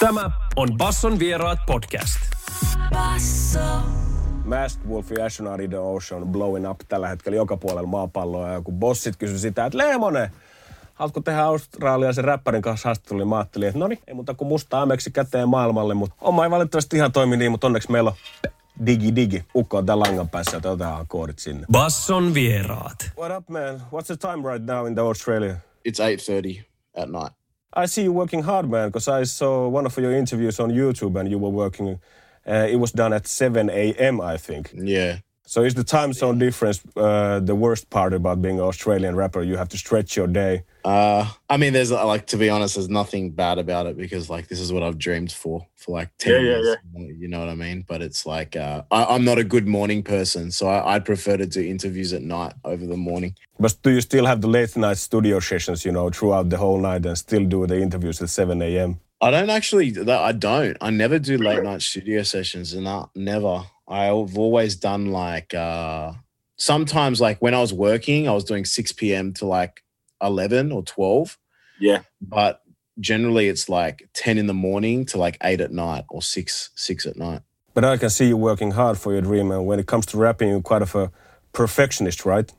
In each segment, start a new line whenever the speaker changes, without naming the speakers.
Tämä on Basson vieraat podcast.
Basso.
Masked Wolf ja in the Ocean blowing up tällä hetkellä joka puolella maapalloa. Ja kun bossit kysyi sitä, että Leemonen, haluatko tehdä australialaisen räppärin kanssa haastattelun, niin mä ajattelin, että no niin, ei muuta kuin musta ameksi käteen maailmalle, mutta oma ei valitettavasti ihan toimi niin, mutta onneksi meillä on digi digi. Ukko on tän langan päässä, että otetaan koodit sinne.
Basson vieraat.
What up man? What's the time right now in the Australia?
It's eight thirty at night.
I see you working hard, man, because I saw one of your interviews on YouTube and you were working. Uh, it was done at 7 a.m., I think.
Yeah.
So is the time zone difference uh, the worst part about being an Australian rapper? You have to stretch your day.
Uh, I mean, there's like to be honest, there's nothing bad about it because like this is what I've dreamed for for like ten
Yeah, yeah,
years. You know what I mean? But it's like uh, I, I'm not a good morning person, so I, I'd prefer to do interviews at night over the morning.
But do you still have the late night studio sessions, you know, throughout the whole night and still do the interviews at 7 a.m.?
I don't actually. I don't. I never do late night studio sessions, and I never. I've always done like uh sometimes like when I was working, I was doing six p.m. to like eleven or twelve.
Yeah.
but generally it's like 10 in the morning to like 8 at night or 6 6 at night
But I can see you working hard for your dream. And when it comes to rapping, you're quite of a perfectionist, right?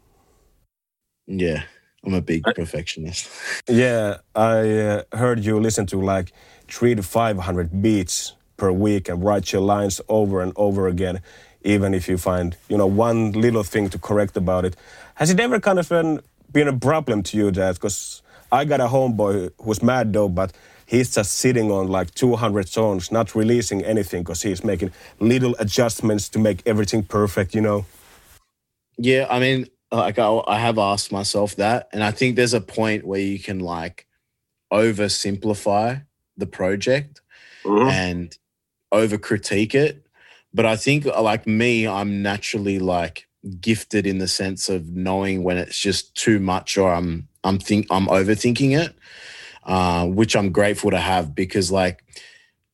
yeah i'm a big perfectionist
Yeah, I uh, heard you listen to like three to 500 beats per week and write your lines over and over again, even if you find, you know, one little thing to correct about it. Has it ever kind of been, been a problem to you that, because I got a homeboy who's mad though, but he's just sitting on like 200 songs, not releasing anything because he's making little adjustments to make everything perfect, you know?
yeah i mean like I, I have asked myself that and i think there's a point where you can like oversimplify the project
Mhm.
and over critique it but i think uh, like me i'm naturally like gifted in the sense of knowing when it's just too much or i'm i'm think i'm overthinking it uh, which i'm grateful to have because like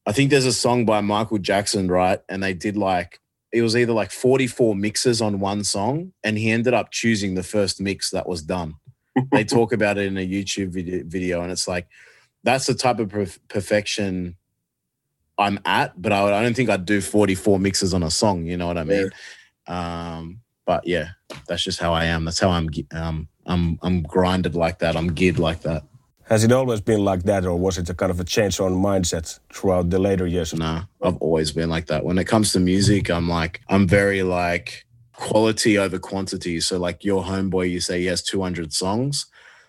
i think there's a song by michael jackson right? And they did like it was either like 44 mixes on one song and he ended up choosing the first mix that was done. They talk about it in a youtube video, and it's like that's the type of perf- perfection i'm at but I, I don't think i'd do 44 mixes on a song you know what i mean? Um but yeah that's just how i am that's how i'm ge- um i'm i'm grinded like that i'm geared like that
Has it always been like that, or was it a kind of a change on mindset throughout the later years?
Nah, I've always been like that. When it comes to music, I'm like, I'm very like quality over quantity. So like your homeboy, you say he has 200 songs.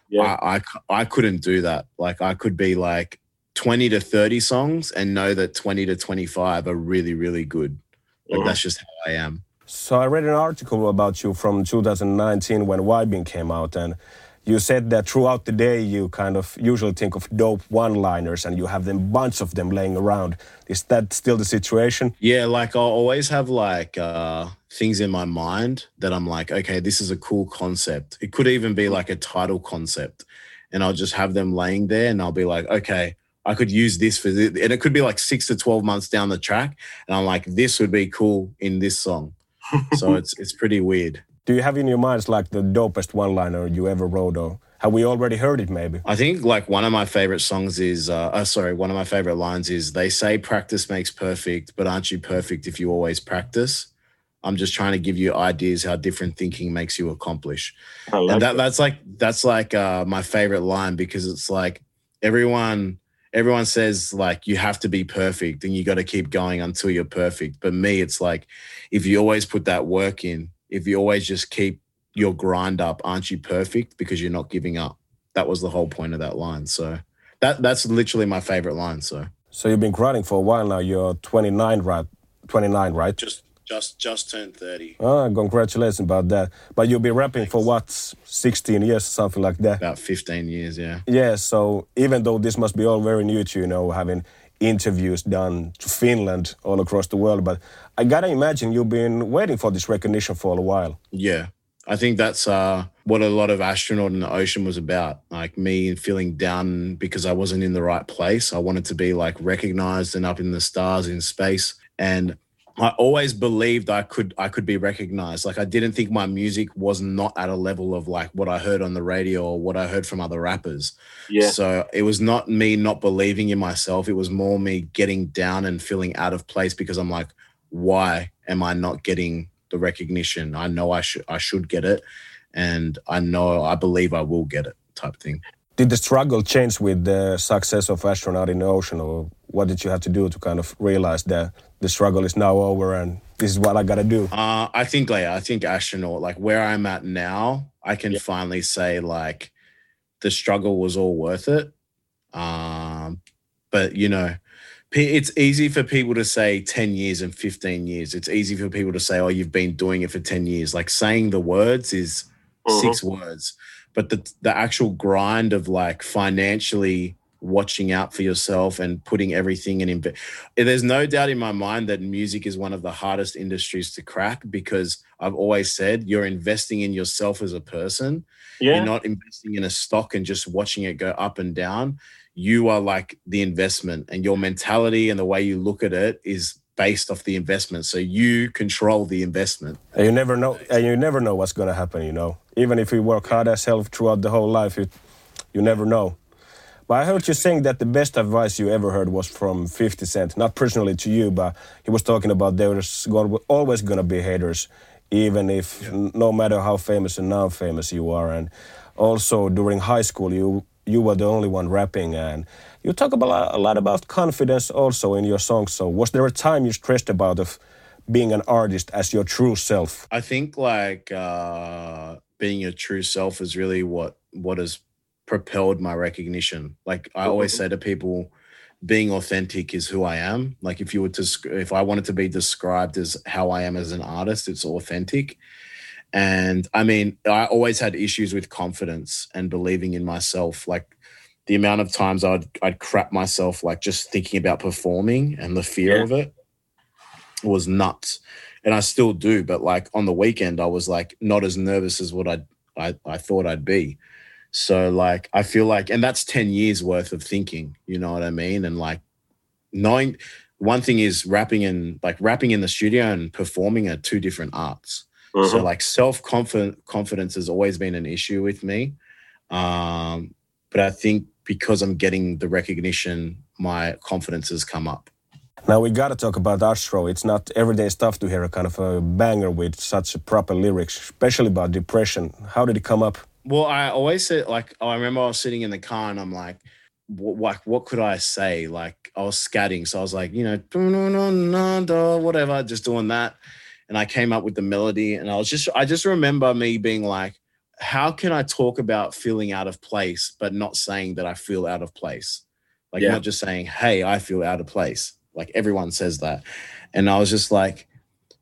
Yeah.
I, I, c- I couldn't do that. Like I could be like 20 to 30 songs and know that 20 to 25 are really, really good. Like that's just how I am.
So I read an article about you from 2019 when Vibing came out, and you said that throughout the day you kind of usually think of dope one-liners, and you have them bunch of them laying around. Is that still the situation?
Yeah, like I'll always have like uh things in my mind that I'm like, okay, this is a cool concept. It could even be like a title concept. And I'll just have them laying there and I'll be like, okay, I could use this for this. And it could be like six to 12 months down the track. And I'm like, this would be cool in this song. So it's it's pretty weird.
Do you have in your minds like the dopest one-liner you ever wrote, or have we already heard it maybe?
I think like one of my favorite songs is uh, uh sorry, one of my favorite lines is they say practice makes perfect, but aren't you perfect if you always practice? I'm just trying to give you ideas how different thinking makes you accomplish.
I like
and
that.
that, that's like that's like uh my favorite line because it's like everyone everyone says like you have to be perfect and you got to keep going until you're perfect. But me, it's like if you always put that work in, if you always just keep your grind up, aren't you perfect because you're not giving up? That was the whole point of that line. So that that's literally my favorite line. So
So you've been grinding for a while now. You're 29, right? 29, right?
just just just turned 30
Ah, congratulations about that. But you've been rapping for what, 16 years, something like that?
about 15 years, yeah.
Yeah, so even though this must be all very new to you, you know, having interviews done to Finland all across the world, but I gotta imagine you've been waiting for this recognition for a while.
Yeah. I think that's uh, what a lot of astronaut in the ocean was about. Like me feeling down because I wasn't in the right place. I wanted to be like recognized and up in the stars in space. And I always believed I could I could be recognized. Like I didn't think my music was not at a level of like what I heard on the radio or what I heard from other rappers.
Yeah.
So it was not me not believing in myself. It was more me getting down and feeling out of place because I'm like, why am I not getting the recognition? I know I should I should get it, and I know I believe I will get it. Type thing.
Did the struggle change with the success of Astronaut in the Ocean, or what did you have to do to kind of realize that the struggle is now over and this is what I got to do?
Uh, I think like I think astronaut like where I'm at now, I can finally say like the struggle was all worth it. Um, but you know, it's easy for people to say 10 years and 15 years. It's easy for people to say, oh, you've been doing it for 10 years. Like saying the words is six words, but the the actual grind of like financially watching out for yourself and putting everything in. Inv- There's no doubt in my mind that music is one of the hardest industries to crack because I've always said you're investing in yourself as a person.
Yeah.
You're not investing in a stock and just watching it go up and down. You are like the investment, and your mentality and the way you look at it is based off the investment. So you control the investment.
And you never know, and you never know what's going to happen. You know, even if you work hard as hell throughout the whole life, you, you never know. But I heard you saying that the best advice you ever heard was from 50 Cent, not personally to you, but he was talking about there's always going to be haters, even if n- no matter how famous and non-famous you are. And also during high school, you you were the only one rapping, and you talk about a lot about confidence also in your songs. So was there a time you stressed about of being an artist as your true self?
I think like uh, being your true self is really what what has propelled my recognition. Like I always mm-hmm. say to people, being authentic is who I am. Like if you were to, if I wanted to be described as how I am as an artist, it's authentic. And I mean, I always had issues with confidence and believing in myself. Like the amount of times I'd I'd crap myself, like just thinking about performing and the fear
Yeah.
of it was nuts. And I still do, but like on the weekend, I was like not as nervous as what I'd, I I thought I'd be. So like I feel like, and that's ten years worth of thinking. You know what I mean? And like knowing one thing is rapping and like rapping in the studio and performing are two different arts. So like self confidence has always been an issue with me. Um, but I think because I'm getting the recognition, my confidence has come up.
Now we gotta talk about Astro. It's not everyday stuff to hear a kind of a banger with such a proper lyrics, especially about depression. How did it come up?
Well, I always said like oh, I remember I was sitting in the car and I'm like, what, like what could I say? Like I was scatting, so I was like, you know, whatever, just doing that, and I came up with the melody, and I was just, I just remember me being like, how can I talk about feeling out of place, but not saying that I feel out of place, like
Yeah.
not just saying, hey, I feel out of place, like everyone says that, and I was just like.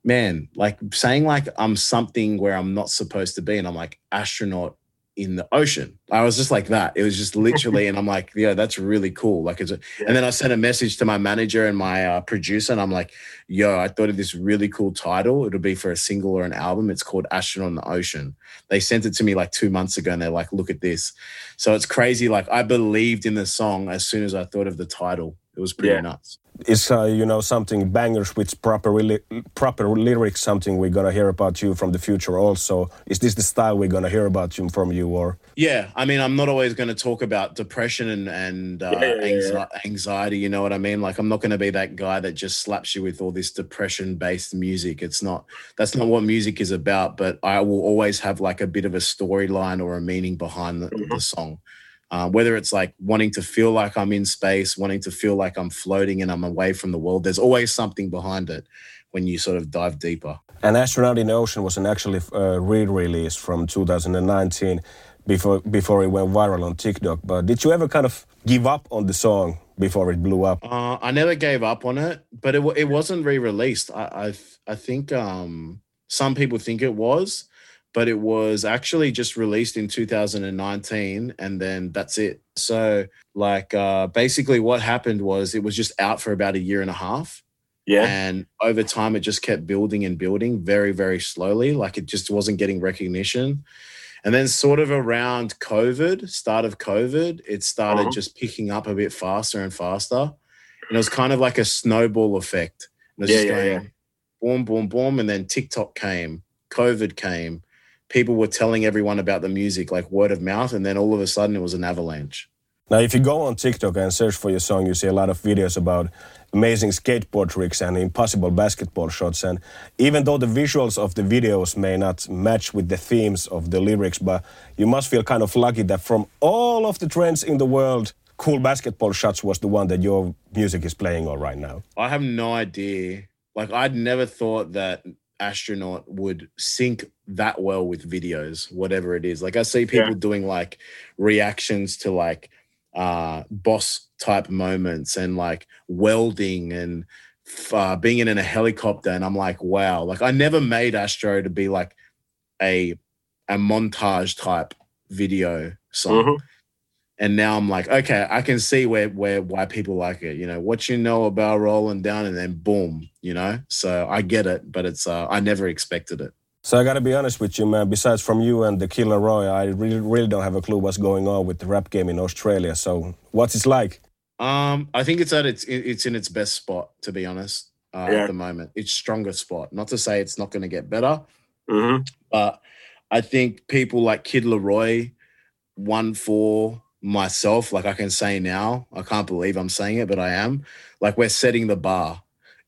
Man, like saying like I'm something where I'm not supposed to be, and I'm like astronaut in the ocean. I was just like that. It was just literally, and I'm like, yeah, that's really cool. Like, it's a, and then I sent a message to my manager and my uh, producer, and I'm like, yo, I thought of this really cool title. It'll be for a single or an album. It's called Astronaut in the Ocean. They sent it to me like two months ago, and they're like, look at this. So it's crazy. Like, I believed in the song as soon as I thought of the title. It was pretty
Yeah.
nuts.
Is uh, you know something bangers with proper li- proper lyrics something we're gonna hear about you from the future also? Is this the style we're gonna hear about you from you or?
Yeah, I mean, I'm not always going to talk about depression and and uh,
Yeah, yeah, yeah,
anxiety. You know what I mean? Like, I'm not going to be that guy that just slaps you with all this depression-based music. It's not. That's not what music is about. But I will always have like a bit of a storyline or a meaning behind the, the song. Uh, whether it's like wanting to feel like I'm in space, wanting to feel like I'm floating and I'm away from the world, there's always something behind it when you sort of dive deeper.
An astronaut in the ocean was an actually uh, re-release from 2019 before before it went viral on TikTok. But did you ever kind of give up on the song before it blew up?
Uh, I never gave up on it, but it it wasn't re-released. I I, I think um, some people think it was, but it was actually just released in 2019, and then that's it. So like uh, basically, what happened was it was just out for about a year and a half,
Yeah.
and over time it just kept building and building very very slowly. Like it just wasn't getting recognition. And then, sort of around COVID, start of COVID, it started
Uh-huh.
just picking up a bit faster and faster. And it was kind of like a snowball effect. It was
Yeah,
just
yeah,
going,
yeah.
boom, boom, boom, and then TikTok came, COVID came. People were telling everyone about the music, like word of mouth, and then all of a sudden it was an avalanche.
Now, if you go on TikTok and search for your song, you see a lot of videos about amazing skateboard tricks and impossible basketball shots. And even though the visuals of the videos may not match with the themes of the lyrics, but you must feel kind of lucky that from all of the trends in the world, cool basketball shots was the one that your music is playing on right now.
I have no idea. Like, I'd never thought that astronaut would sync that well with videos, whatever it is. Like, I see people
Yeah.
doing like reactions to like uh boss type moments and like welding and uh, being in a helicopter and i'm like wow like i never made astro to be like a a montage type video song
Mhm.
and now i'm like okay i can see where where why people like it you know what you know about rolling down and then boom you know so i get it but it's uh i never expected it
So I gotta be honest with you, man. Besides from you and the Kid Laroi, I really, really don't have a clue what's going on with the rap game in Australia. So what's it like?
Um, I think it's at its it's in its best spot to be honest. Uh,
Yeah.
At the moment, its strongest spot. Not to say it's not going to get better,
Mhm.
but I think people like Kid Laroi, one for myself. Like I can say now, I can't believe I'm saying it, but I am. Like we're setting the bar,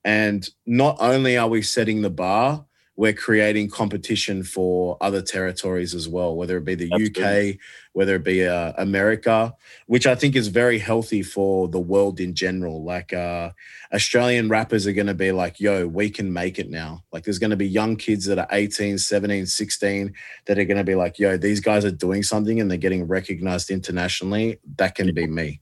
and not only are we setting the bar, we're creating competition for other territories as well, whether it be the UK, whether it be uh, America, which I think is very healthy for the world in general. Like uh, Australian rappers are going to be like, yo, we can make it now. Like there's going to be young kids that are 18, 17, 16 that are going to be like, yo, these guys are doing something and they're getting recognized internationally. That can be me.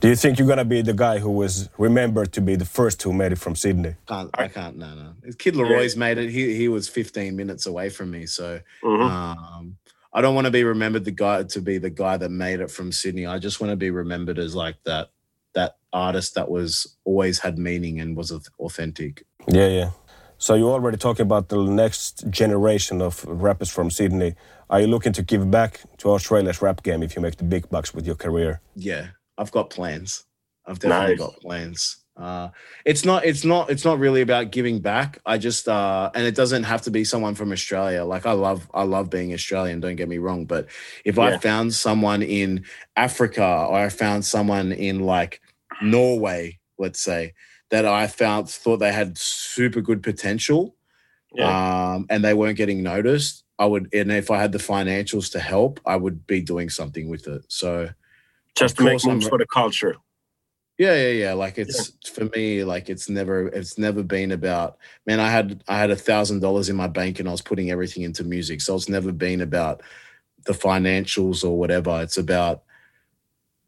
Do you think you're gonna be the guy who was remembered to be the first who made it from Sydney?
Can't, I can't, no, no. Kid Laroi's made it. He, he was 15 minutes away from me. So
Mhm.
um, I don't want to be remembered the guy to be the guy that made it from Sydney. I just want to be remembered as like that that artist that was always had meaning and was authentic.
Yeah, yeah. So you're already talking about the next generation of rappers from Sydney. Are you looking to give back to Australia's rap game if you make the big bucks with your career?
Yeah, I've got plans. I've definitely
Nice.
got plans. Uh, it's not. It's not. It's not really about giving back. I just. Uh, and it doesn't have to be someone from Australia. Like I love. I love being Australian. Don't get me wrong. But if I found someone in Africa or I found someone in like Norway, let's say, that I found thought they had super good potential,
Yeah.
um, and they weren't getting noticed, I would. And if I had the financials to help, I would be doing something with it. So.
Just to make
course I'm
moves
re-
for the culture.
Yeah, yeah, yeah. Like it's for me, like it's never it's never been about man, I had I had a thousand dollars in my bank and I was putting everything into music. So it's never been about the financials or whatever. It's about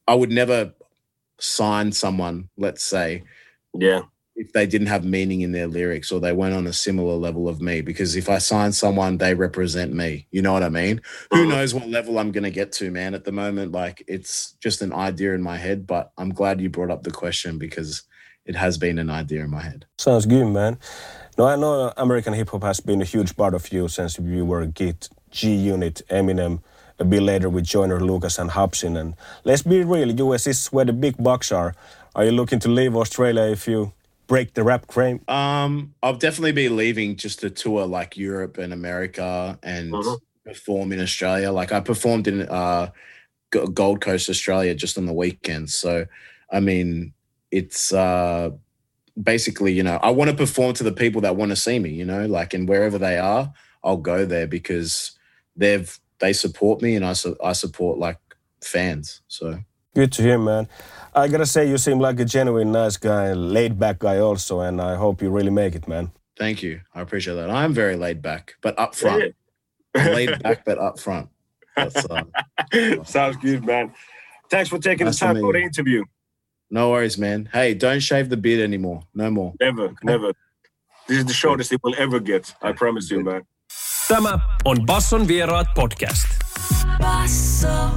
I would never sign someone, let's say,
Yeah.
If they didn't have meaning in their lyrics or they weren't on a similar level of me. Because if I sign someone, they represent me. You know what I mean? Who
Mhm.
knows what level I'm going to get to, man? At the moment, like it's just an idea in my head. But I'm glad you brought up the question because it has been an idea in my head.
Sounds good, man. No, I know American hip hop has been a huge part of you since you were a Git, G Unit, Eminem, a bit later with Joyner Lucas and Hopsin. And let's be real, US is where the big bucks are. Are you looking to leave Australia if you break the rap frame?
Um, I'll definitely be leaving just to tour like Europe and America and
Mhm.
perform in Australia. Like I performed in uh, Gold Coast, Australia, just on the weekends. So, I mean, it's uh, basically, you know, I want to perform to the people that want to see me. You know, like and wherever they are, I'll go there because they've they support me and I su- I support like fans. So.
Good to hear, man. I gotta say, you seem like a genuine nice guy, laid back guy also, and I hope you really make it, man.
Thank you. I appreciate that. I'm very laid back, but up front. laid back, but up front. That's, uh,
Sounds good, man. Thanks for taking
Nice
the time for the interview.
no worries, man. Hey, don't shave the beard anymore. No more.
Never, never. This is the shortest it will ever get. I promise you, man.
Tämä on Basson vieraat podcast.
Basso.